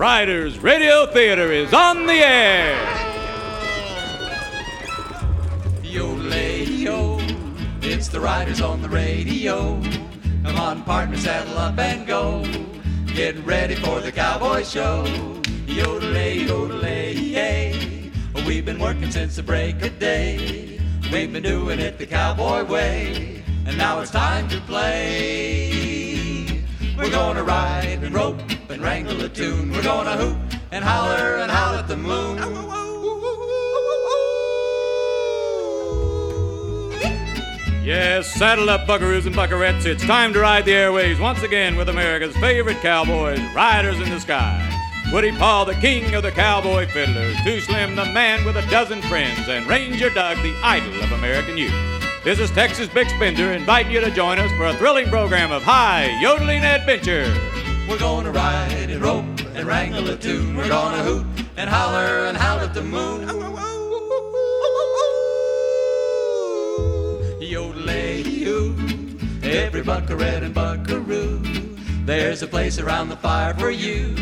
Riders Radio Theater is on the air. Yo, it's the Riders on the radio. Come on, partner, saddle up and go. Get ready for the cowboy show. Yodelay, yodelay, yay. We've been working since the break of day. We've been doing it the cowboy way. And now it's time to play. We're gonna ride and rope and wrangle a tune. We're gonna hoop and holler and howl at the moon. Yes, saddle up, buckaroos and buckarettes. It's time to ride the airways once again with America's favorite cowboys, Riders in the Sky. Woody Paul, the king of the cowboy fiddlers, Too Slim, the man with a dozen friends, and Ranger Doug, the idol of American youth. This is Texas Bix Bender inviting you to join us for a thrilling program of high yodeling adventure. We're gonna ride and rope and wrangle a tune. We're gonna hoot and holler and howl at the moon. Yodelay you, every buckaroo and buckaroo. There's a place around the fire for you,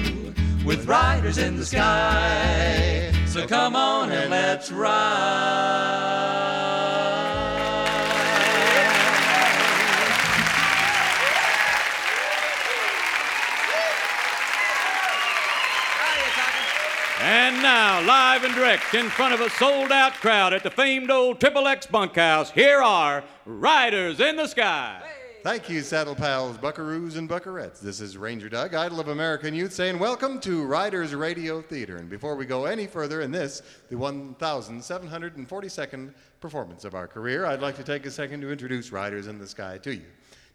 with riders in the sky. So come on and let's ride. And now, live and direct in front of a sold out crowd at the famed old Triple X bunkhouse, here are Riders in the Sky. Thank you, Saddle Pals, Buckaroos, and Buckarettes. This is Ranger Doug, idol of American youth, saying welcome to Riders Radio Theater. And before we go any further in this, the 1,742nd performance of our career, I'd like to take a second to introduce Riders in the Sky to you.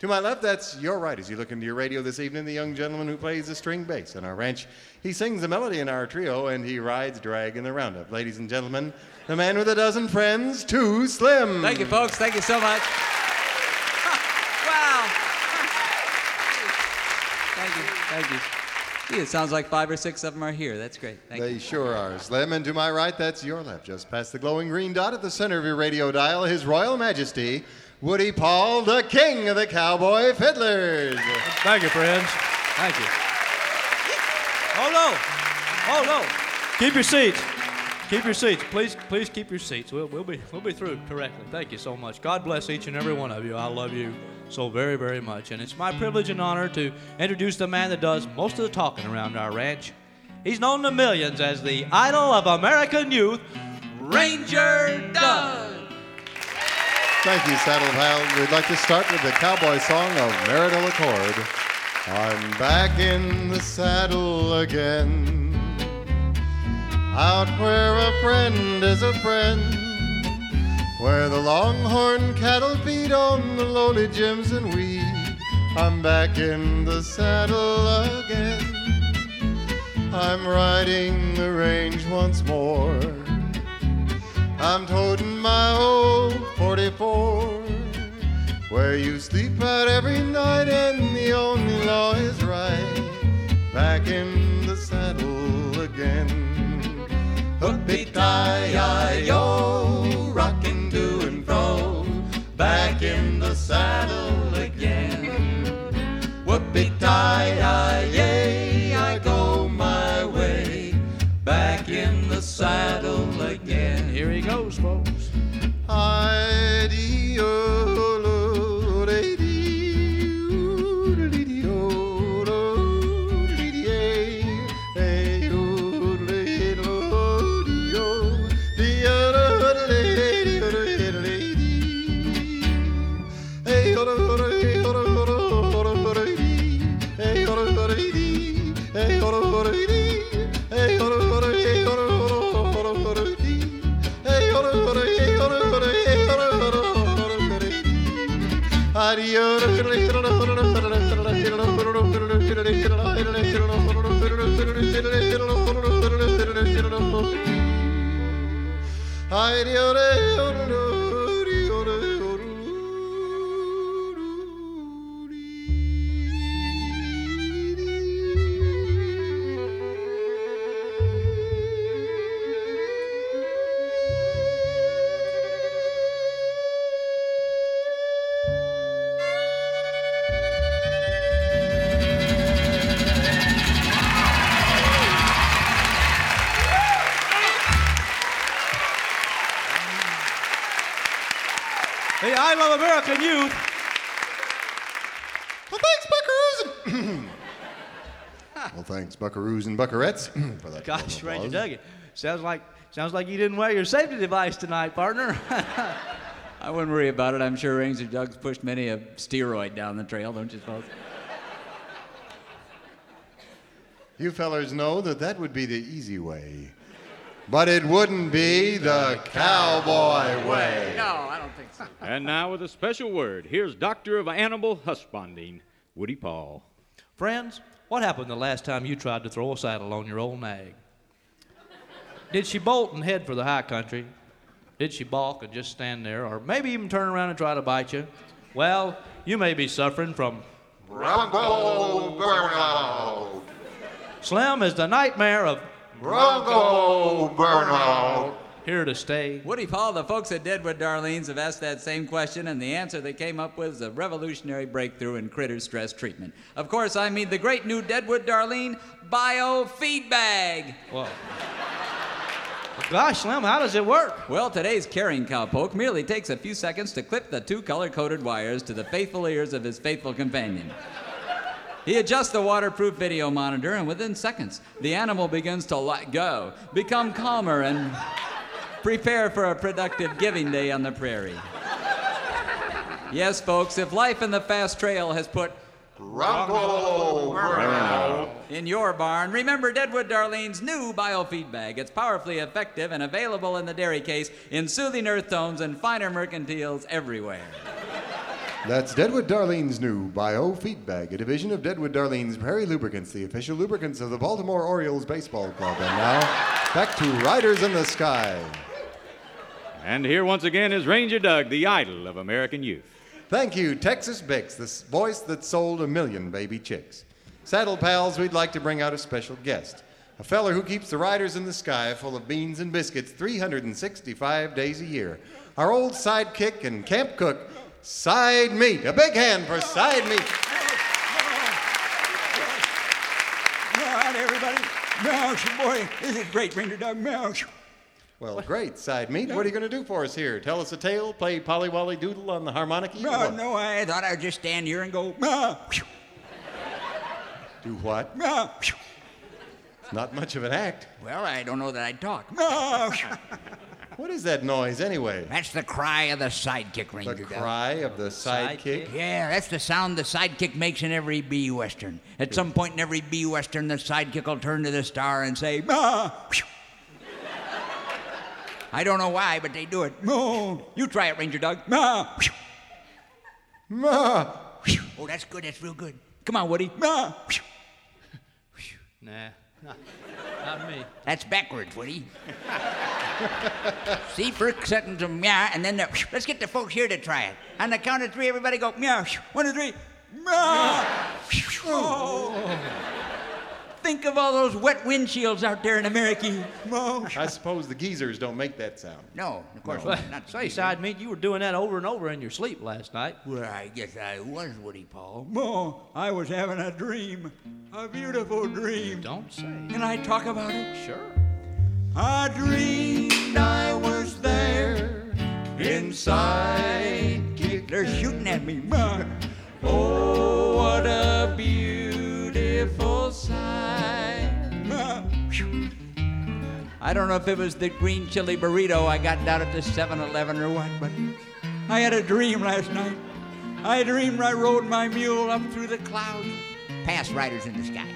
To my left, that's your right. As you look into your radio this evening, the young gentleman who plays the string bass on our ranch. He sings the melody in our trio, and he rides drag in the roundup. Ladies and gentlemen, the man with a dozen friends, Too Slim. Thank you, folks. Thank you so much. wow. Thank you. Thank you. Gee, it sounds like five or six of them are here. That's great. Thank They you. sure are, Slim. And to my right, that's your left. Just past the glowing green dot at the center of your radio dial, His Royal Majesty, Woody Paul, the king of the cowboy fiddlers. Thank you, friends. Thank you. Oh no! Oh no! Keep your seats. Keep your seats. Please, please keep your seats. We'll, we'll be we'll be through correctly. Thank you so much. God bless each and every one of you. I love you so very very much, and it's my privilege and honor to introduce the man that does most of the talking around our ranch. He's known to millions as the idol of American youth, Ranger Doug. Thank you, Saddle Pals. We'd like to start with the cowboy song of Marital Accord. I'm back in the saddle again. Out where a friend is a friend. Where the longhorn cattle feed on the lowly gems and weed. I'm back in the saddle again. I'm riding the range once more. I'm toting my old 44, where you sleep out every night and the only law is right. Back in Hare Buckaroos and Buckarettes, for that. Gosh, Ranger applause. Dougie. Sounds like sounds like you didn't wear your safety device tonight, partner. I wouldn't worry about it. I'm sure Ranger Doug's pushed many a steroid down the trail, don't you suppose? You fellers know that that would be the easy way. But it wouldn't be the cowboy way. No, I don't think so. And now, with a special word, here's Doctor of Animal Husbanding, Woody Paul. Friends, what happened the last time you tried to throw a saddle on your old nag? Did she bolt and head for the high country? Did she balk and just stand there, or maybe even turn around and try to bite you? Well, you may be suffering from Bronco burnout. Slim is the nightmare of Bronco burnout. Here to stay. Woody Paul, the folks at Deadwood Darlene's have asked that same question, and the answer they came up with is a revolutionary breakthrough in critter stress treatment. Of course, I mean the great new Deadwood Darlene Biofeed Bag. Whoa. Gosh, Slim, how does it work? Well, today's caring cowpoke merely takes a few seconds to clip the two color coded wires to the faithful ears of his faithful companion. He adjusts the waterproof video monitor, and within seconds, the animal begins to let go, become calmer, and prepare for a productive giving day on the prairie. Yes, folks, if life in the fast trail has put burnout. in your barn, remember Deadwood Darlene's new biofeed bag. It's powerfully effective and available in the dairy case in soothing earth tones and finer mercantiles everywhere. That's Deadwood Darlene's new Bio Feed Bag, a division of Deadwood Darlene's Prairie Lubricants, the official lubricants of the Baltimore Orioles Baseball Club. And now, back to Riders in the Sky. And here once again is Ranger Doug, the idol of American youth. Thank you, Texas Bix, the voice that sold a million baby chicks. Saddle pals, we'd like to bring out a special guest. A feller who keeps the riders in the sky full of beans and biscuits 365 days a year. Our old sidekick and camp cook, Side Meat. A big hand for Side Meat. All right, everybody. Mouse, boy, this is great, Ranger Dog. Mouse. Well, great, Side Meat. What are you going to do for us here? Tell us a tale, play Polly Wolly Doodle on the harmonica? No, no, I thought I'd just stand here and go, "Meow, Do what? meow." Not much of an act. Well, I don't know that I'd talk. Meow. What is that noise anyway? That's the cry of the sidekick, The Ranger Dog. cry of the sidekick. Yeah, that's the sound the sidekick makes in every B Western. At some point in every B Western, the sidekick will turn to the star and say, "Meow." I don't know why, but they do it. No. You try it, Ranger Dog. Meow. Ma! Oh, that's good. That's real good. Come on, Woody. Meow. Nah, not, not me. That's backwards, Woody. See, first sentence of meow, and then the, let's get the folks here to try it. On the count of three, everybody go meow. One, two, three. Meow. Oh. Think of all those wet windshields out there in America. Meow. I suppose the geezers don't make that sound. No, of course Well, not. not say, side meat, you were doing that over and over in your sleep last night. Well, I guess I was, Woody Paul. No, I was having a dream. A beautiful dream. Don't say. Can I talk about it? Sure. I dreamed I was there inside. They're shooting at me. Oh, what a I don't know if it was the green chili burrito I got down at the 7 Eleven or what, but I had a dream last night. I dreamed I rode my mule up through the clouds, past riders in the sky.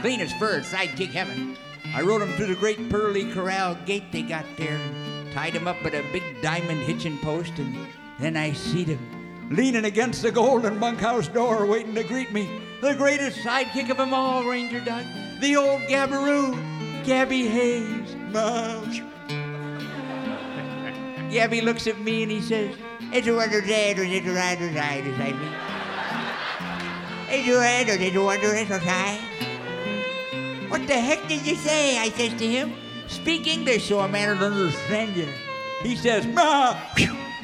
Clean as fur, sidekick heaven. I rode him through the great pearly corral gate they got there, tied him up at a big diamond hitching post, and then I seed him leaning against the golden bunkhouse door, waiting to greet me. The greatest sidekick of them all, Ranger Doug, the old Gabberoo, Gabby Hayes. Mouse. Gabby looks at me and he says, It's a wonder dad, or it's a rider side, beside me. It's a wonder, it's a wonder, it's a. What the heck did you say? I says to him. Speak English so a man will understand you. He says, Ma!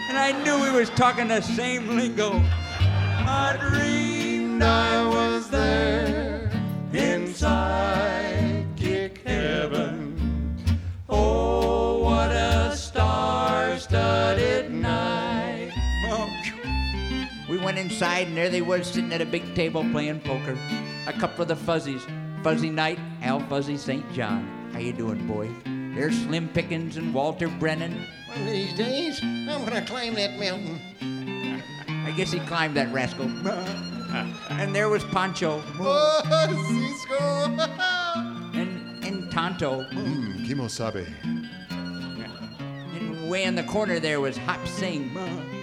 And I knew he was talking the same lingo. I dreamed I was went inside, and there they were sitting at a big table playing poker. A couple of the Fuzzies, Fuzzy Knight, Al Fuzzy St. John. How you doing, boy? There's Slim Pickens and Walter Brennan. One of these days, I'm gonna climb that mountain. I guess he climbed that rascal. and there was Pancho Oh, Cisco! and, and Tonto. Mmm, kimosabe. And way in the corner there was Hop Sing. Uh-huh.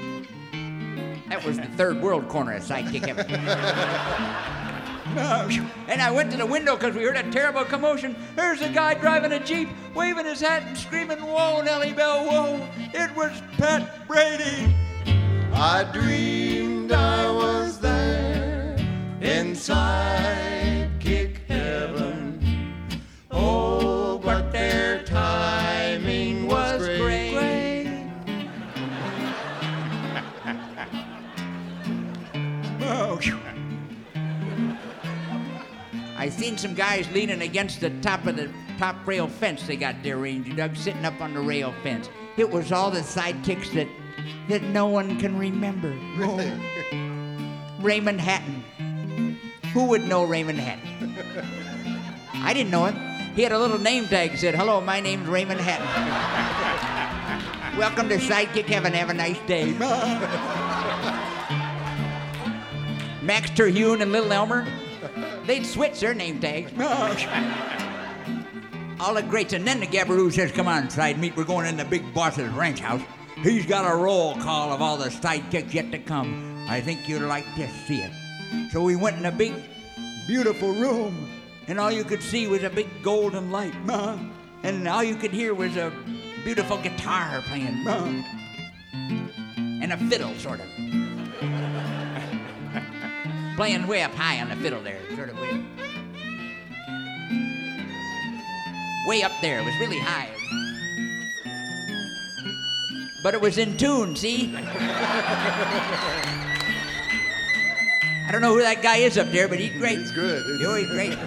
That was the third world corner of sidekick heaven. and I went to the window because we heard a terrible commotion. There's a guy driving a Jeep, waving his hat and screaming, Whoa, Nellie Bell, whoa. It was Pat Brady. I dreamed I was there inside seen some guys leaning against the top of the top rail fence they got there, Ranger Doug, sitting up on the rail fence. It was all the sidekicks that that no one can remember. Really? Raymond Hatton. Who would know Raymond Hatton? I didn't know him. He had a little name tag that said, Hello, my name's Raymond Hatton. Welcome to Sidekick Heaven. Have a nice day. Max Terhune and Little Elmer, they'd switch their name tags. Oh, all the greats. And then the Gabaroo says, Come on, side meet. We're going in the big boss's ranch house. He's got a roll call of all the sidekicks yet to come. I think you'd like to see it. So we went in a big, beautiful room, and all you could see was a big golden light. Uh-huh. And all you could hear was a beautiful guitar playing. Uh-huh. And a fiddle, sort of. playing way up high on the fiddle there, Way up there. It was really high. But it was in tune, see? I don't know who that guy is up there, but he's great. He's good. Oh, he's great.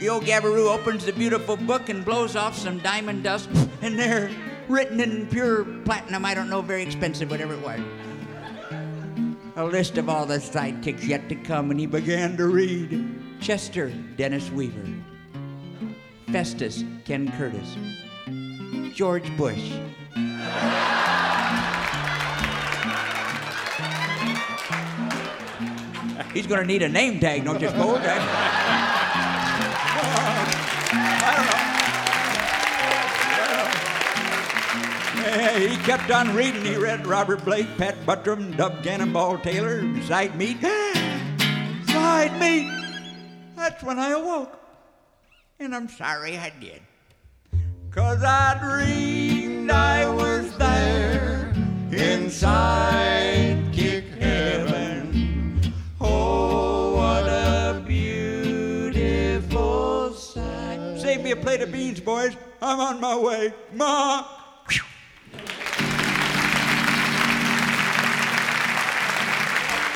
the old Gabaroo opens the beautiful book and blows off some diamond dust, and there, written in pure platinum, I don't know, very expensive, whatever it was. A list of all the sidekicks yet to come, and he began to read Chester, Dennis Weaver, Festus, Ken Curtis, George Bush. He's going to need a name tag, don't you suppose? eh? He kept on reading. He read Robert Blake, Pat Buttram, Dub Cannonball Taylor, Side Meat. Side Meat! That's when I awoke. And I'm sorry I did. Cause I dreamed I was there inside heaven. Oh, what a beautiful sight. Save me a plate of beans, boys. I'm on my way. Ma!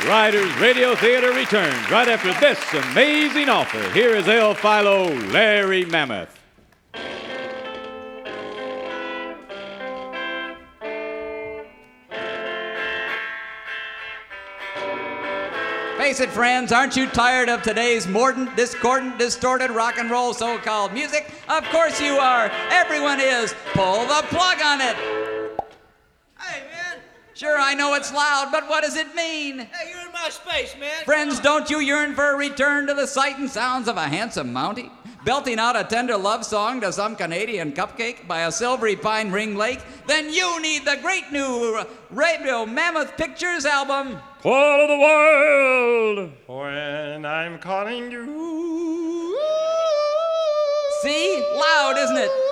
Riders Radio Theater returns right after this amazing offer. Here is El Philo Larry Mammoth. Face it, friends, aren't you tired of today's mordant, discordant, distorted rock and roll so called music? Of course you are. Everyone is. Pull the plug on it. Hey, man. Sure, I know it's loud, but what does it mean? Hey, you're in my space, man. Friends, don't you yearn for a return to the sight and sounds of a handsome Mountie? Belting out a tender love song to some Canadian cupcake by a silvery pine ring lake? Then you need the great new Radio Mammoth Pictures album. Call of the Wild. When I'm calling you. See? Loud, isn't it?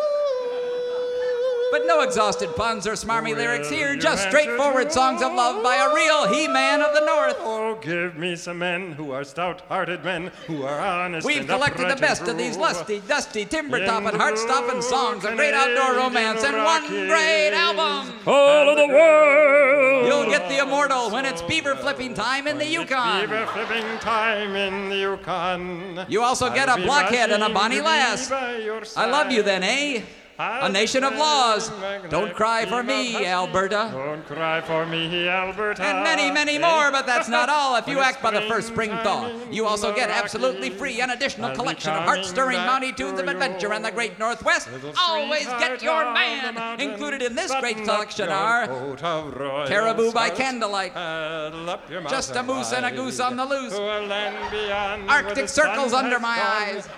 But no exhausted puns or smarmy lyrics here, just straightforward songs of love by a real He Man of the North. Oh, give me some men who are stout-hearted men, who are honest We've and collected the best of these lusty, dusty, timber In topping, heart stopping blue songs of great outdoor romance in one great album. All of the world. You'll get the immortal when it's beaver flipping time in the Yukon. Beaver flipping time in the Yukon. You also get I'll a blockhead and a marching bonny lass. I love you then, eh? A nation of laws. Don't cry for me, Alberta. Don't cry for me, Alberta. And many, many more, but that's not all. If you act by the first spring thaw, you also get absolutely free an additional collection of heart-stirring Mountie tunes of adventure and the great Northwest. Always get your man. Included in this great collection are Caribou by Candlelight, Just a Moose and a Goose on the Loose, Arctic Circles Under My Eyes,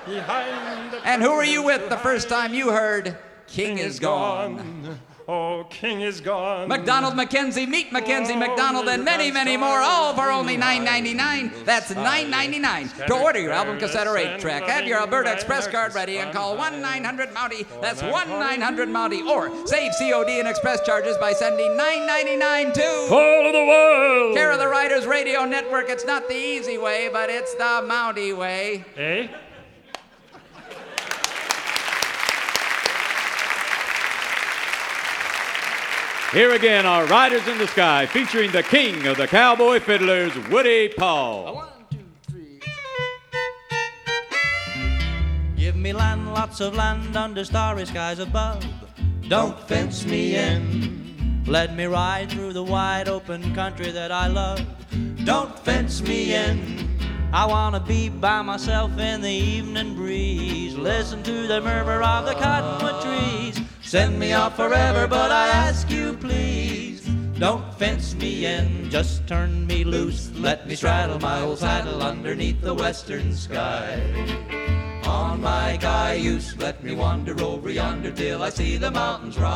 and who were you with the first time you heard King is Gone? Oh, King is gone. McDonald Mackenzie, meet Mackenzie McDonald, and many, many more, all for only $9.99. That's $9.99. To order your album, cassette, or 8 track, have your Alberta Express card ready and call 1 900 Mountie. That's 1 900 Mountie. Or save COD and express charges by sending $9.99 to. The world. Care of the Riders Radio Network. It's not the easy way, but it's the Mountie way. Eh? Here again are Riders in the Sky, featuring the king of the cowboy fiddlers, Woody Paul. One, two, three. Give me land, lots of land under starry skies above. Don't fence me in. Let me ride through the wide open country that I love. Don't fence me in. I wanna be by myself in the evening breeze. Listen to the murmur of the cottonwood trees. Send me off forever, but I ask you please. Don't fence me in, just turn me loose. Let me straddle my old saddle underneath the western sky. On my cayuse, let me wander over yonder till I see the mountains rise.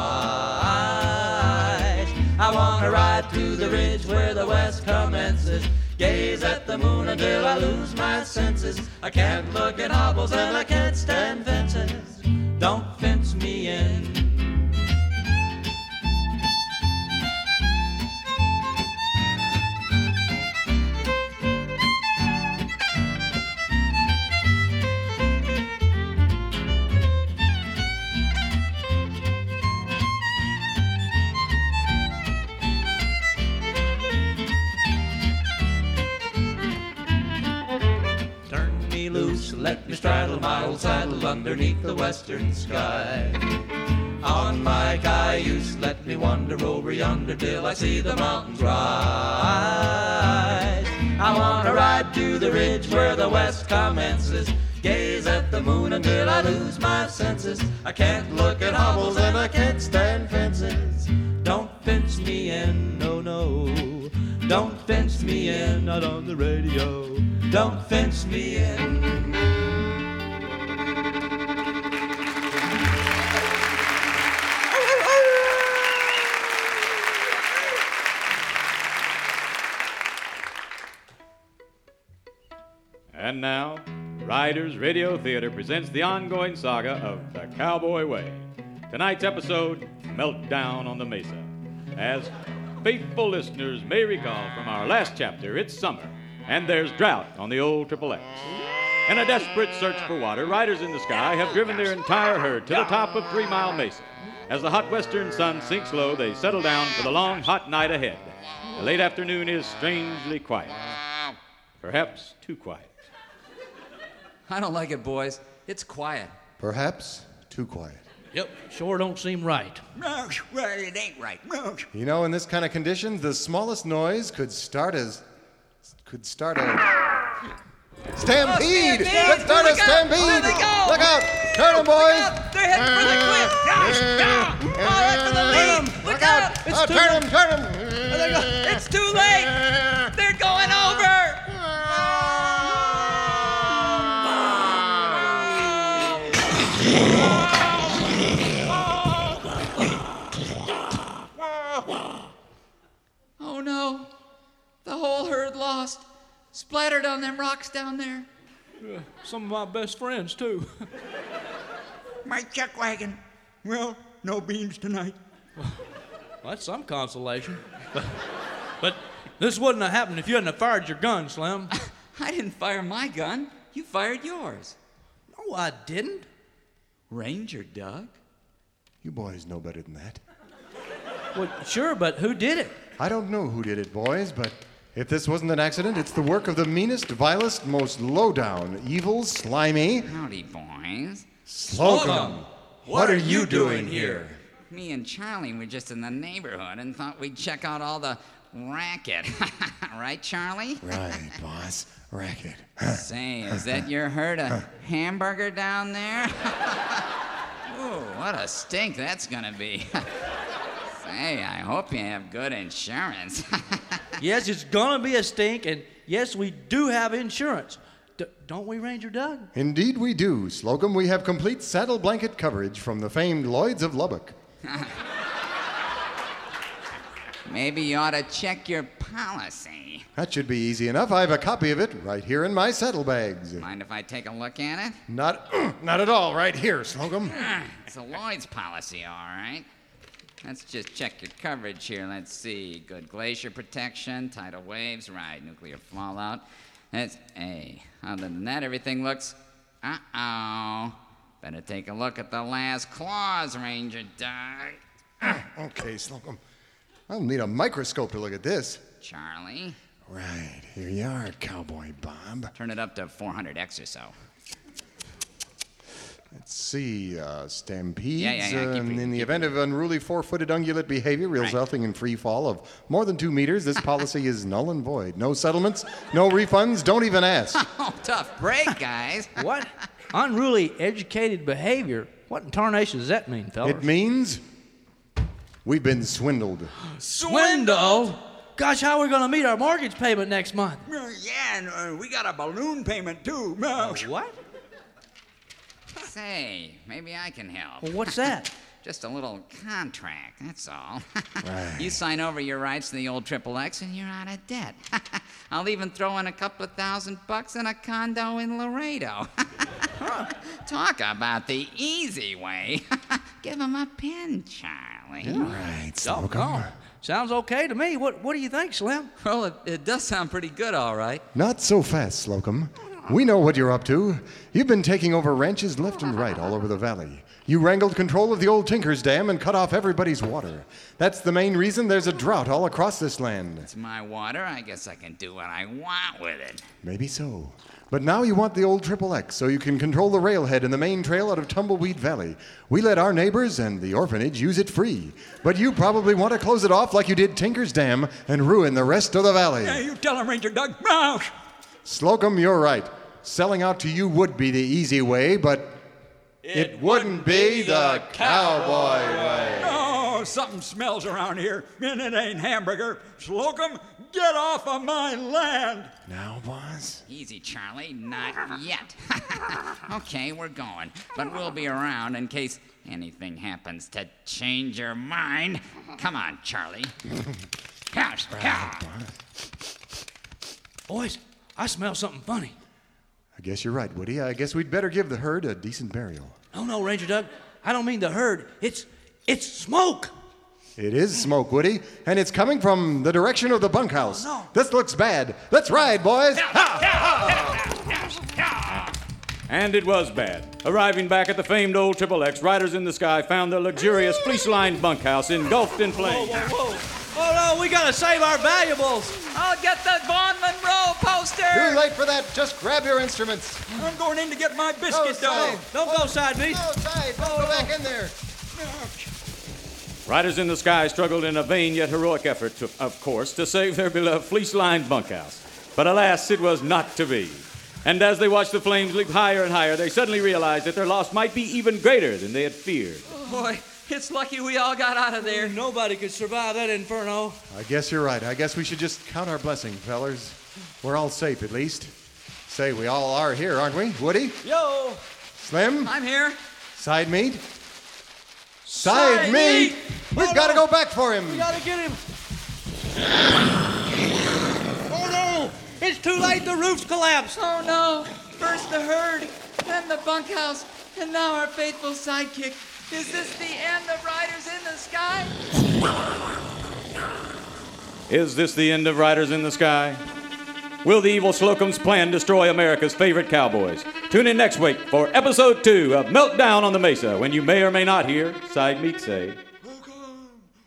I wanna ride to the ridge where the west commences. Gaze at the moon until I lose my senses. I can't look at hobbles and I can't stand fences. Don't fence me in. Underneath the western sky. On my cayuse, let me wander over yonder till I see the mountains rise. I wanna ride to the ridge where the west commences. Gaze at the moon until I lose my senses. I can't look at hobbles and I can't stand fences. Don't fence me in, no, no. Don't fence me in, not on the radio. Don't fence me in. And now, Riders Radio Theater presents the ongoing saga of the Cowboy Way. Tonight's episode, Meltdown on the Mesa. As faithful listeners may recall from our last chapter, it's summer, and there's drought on the old Triple X. In a desperate search for water, riders in the sky have driven their entire herd to the top of Three Mile Mesa. As the hot western sun sinks low, they settle down for the long, hot night ahead. The late afternoon is strangely quiet. Perhaps too quiet. I don't like it, boys. It's quiet. Perhaps too quiet. Yep, sure don't seem right. No, well, it ain't right. No. You know, in this kind of conditions, the smallest noise could start as could start a stampede. Oh, stampede! Let's start a Look out! stampede. There they go! Look out! Turn 'em, boys! They're heading for the cliff. Gosh, down. Oh, that's for the lead. Look out. Oh, turn 'em, turn 'em. It's them rocks down there. Some of my best friends, too. My chuck wagon. Well, no beans tonight. Well, that's some consolation. But, but this wouldn't have happened if you hadn't have fired your gun, Slim. I didn't fire my gun. You fired yours. No, I didn't. Ranger Doug? You boys know better than that. Well, sure, but who did it? I don't know who did it, boys, but if this wasn't an accident, it's the work of the meanest, vilest, most low-down, evil, slimy Howdy, boys. Slocum. What are you doing here? Me and Charlie were just in the neighborhood and thought we'd check out all the racket. right, Charlie? Right, boss. Racket. Say, is that your herd of hamburger down there? Ooh, what a stink that's gonna be. Say, I hope you have good insurance. yes, it's gonna be a stink, and yes, we do have insurance. D- don't we, Ranger Doug? Indeed, we do. Slocum, we have complete saddle blanket coverage from the famed Lloyds of Lubbock. Maybe you ought to check your policy. That should be easy enough. I have a copy of it right here in my saddlebags. Mind if I take a look at it? Not, not at all. Right here, Slocum. It's a Lloyd's policy, all right. Let's just check your coverage here. Let's see. Good glacier protection, tidal waves, right, nuclear fallout. That's A. Other than that, everything looks. Uh oh. Better take a look at the last clause, Ranger Doug. okay, Slocum. I'll need a microscope to look at this. Charlie, Right, here you are, Cowboy Bob. turn it up to 400x or so. Let's see, uh, stampedes. Yeah, yeah, yeah, keep um, reading, in the keep event of unruly four-footed ungulate behavior resulting in free fall of more than two meters, this policy is null and void. No settlements, no refunds. Don't even ask. Oh, tough break, guys. What? Unruly educated behavior? What in tarnation does that mean, fellas? It means we've been swindled. Swindled? Gosh, how are we going to meet our mortgage payment next month? Uh, yeah, and uh, we got a balloon payment too. Uh, What? Say, maybe I can help. Well, what's that? Just a little contract, that's all. Right. You sign over your rights to the old Triple X and you're out of debt. I'll even throw in a couple of thousand bucks in a condo in Laredo. Talk about the easy way. Give him a pen, Charlie. Right, Oh, Slocum. no. Sounds okay to me. What, what do you think, Slim? Well, it, it does sound pretty good, all right. Not so fast, Slocum. We know what you're up to. You've been taking over ranches left and right all over the valley. You wrangled control of the old Tinker's Dam and cut off everybody's water. That's the main reason there's a drought all across this land. It's my water. I guess I can do what I want with it. Maybe so. But now you want the old Triple X so you can control the railhead and the main trail out of Tumbleweed Valley. We let our neighbors and the orphanage use it free. But you probably want to close it off like you did Tinker's Dam and ruin the rest of the valley. Hey, you tell him, Ranger Doug. Now, Slocum, you're right. Selling out to you would be the easy way, but it, wouldn't be the cowboy way. Oh, something smells around here, and it ain't hamburger. Slocum, get off of my land. Now, boss? Easy, Charlie. Not yet. okay, we're going. But we'll be around in case anything happens to change your mind. Come on, Charlie. House, Boys, I smell something funny. I guess you're right, Woody. I guess we'd better give the herd a decent burial. Oh no, Ranger Doug. I don't mean the herd. It's, it's smoke. It is smoke, Woody, and it's coming from the direction of the bunkhouse. Oh, no. This looks bad. Let's ride, boys. And it was bad. Arriving back at the famed old Triple X, Riders in the Sky found their luxurious fleece lined bunkhouse engulfed in flames. Whoa. Oh, no, we got to save our valuables. I'll get the Vaughn Monroe poster. Too late for that. Just grab your instruments. I'm going in to get my Go biscuit oh, dough. Don't go Side Meat. Go side. Let's go back in there. Riders in the Sky struggled in a vain yet heroic effort, to, of course, to save their beloved fleece lined bunkhouse. But alas, it was not to be. And as they watched the flames leap higher and higher, they suddenly realized that their loss might be even greater than they had feared. Boy, it's lucky we all got out of there. Nobody could survive that inferno. I guess you're right. I guess we should just count our blessings, fellers. We're all safe, at least. Say, we all are here, aren't we? Woody? Yo. Slim? I'm here. Side meat? Side, meat! We've got to go back for him. We gotta get him. Oh no! It's too late. The roof's collapsed. Oh no! First the herd, then the bunkhouse, and now our faithful sidekick. Is this the end of Riders in the Sky? Is this the end of Riders in the Sky? Will the evil Slocum's plan destroy America's favorite cowboys? Tune in next week for episode two of Meltdown on the Mesa, when you may or may not hear Side Meat say,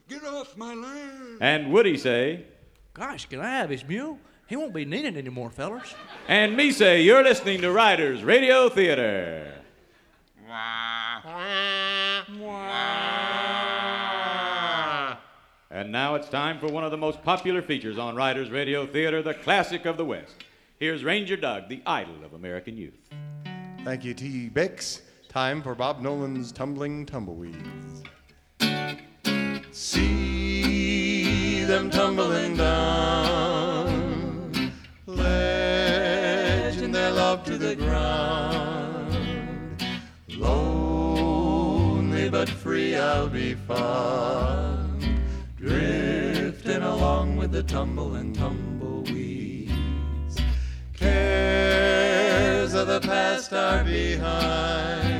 Get off my land. and Woody say, Gosh, can I have his mule? He won't be needed anymore, fellers. and me say, you're listening to Riders Radio Theater. Quack. And now it's time for one of the most popular features on Riders Radio Theater, the classic of the West. Here's Ranger Doug, the idol of American youth. Thank you, T. Bix. Time for Bob Nolan's Tumbling Tumbleweeds. See them tumbling down, ledging their love to the ground. Lonely but free, I'll be found, drifting along with the tumble and tumbleweeds. Cares of the past are behind.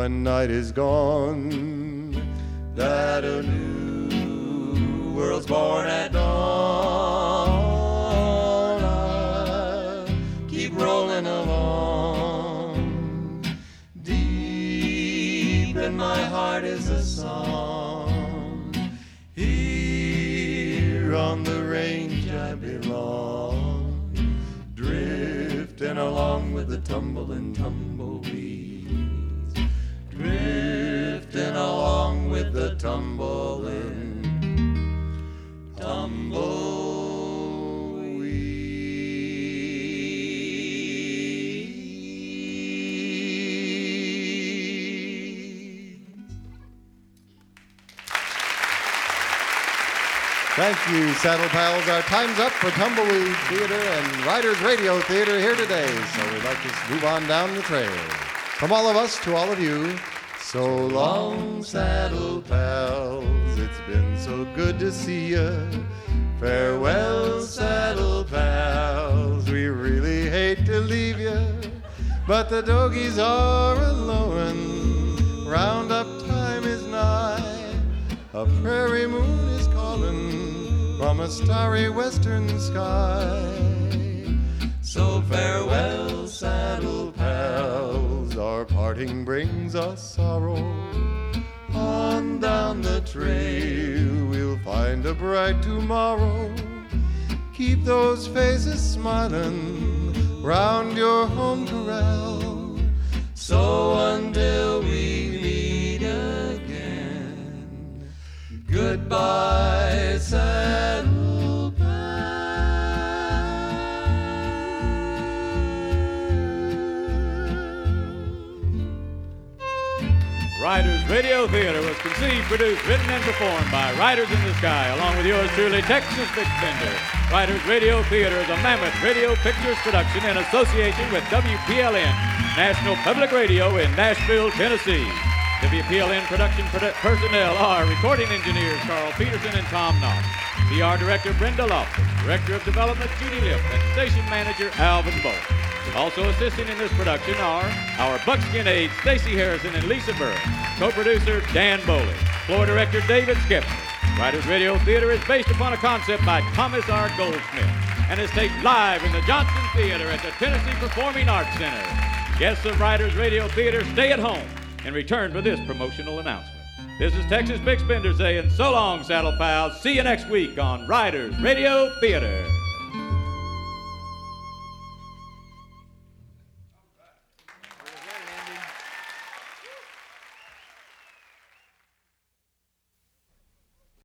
When night is gone that a new world's born at dawn. I'll keep rolling along. Deep in my heart is a song. Here on the range I belong. Drifting along with the tumble and tumbleweeds. Drifting along with the tumble and tumbleweed. Thank you, Saddle Pals. Our time's up for Tumbleweed Theater and Riders Radio Theater here today, so we'd like to move on down the trail. From all of us to all of you, so long, Saddle Pals. It's been so good to see you. Farewell, Saddle Pals. We really hate to leave you, but the doggies are alone. Roundup time is nigh. A prairie moon is calling from a starry western sky. So farewell, parting brings us sorrow. On down the trail, we'll find a bright tomorrow. Keep those faces smiling round your home corral. So until we meet again, goodbye, saddle Riders Radio Theater was conceived, produced, written, and performed by Riders in the Sky, along with yours truly, Texas Bix Bender. Riders Radio Theater is a mammoth radio pictures production in association with WPLN, National Public Radio in Nashville, Tennessee. WPLN production produ- personnel are recording engineers Carl Peterson and Tom Knox, PR Director Brenda Loftus, Director of Development Judy Lip, and Station Manager Alvin Bolt. Also assisting in this production are our Buckskin aides Stacy Harrison and Lisa Burr, co-producer Dan Bowley, floor director David Skepner. Riders Radio Theater is based upon a concept by Thomas R. Goldsmith and is taped live in the Johnson Theater at the Tennessee Performing Arts Center. Guests of Riders Radio Theater stay at home in return for this promotional announcement. This is Texas Bix Bender saying so long, Saddle Pals. See you next week on Riders Radio Theater.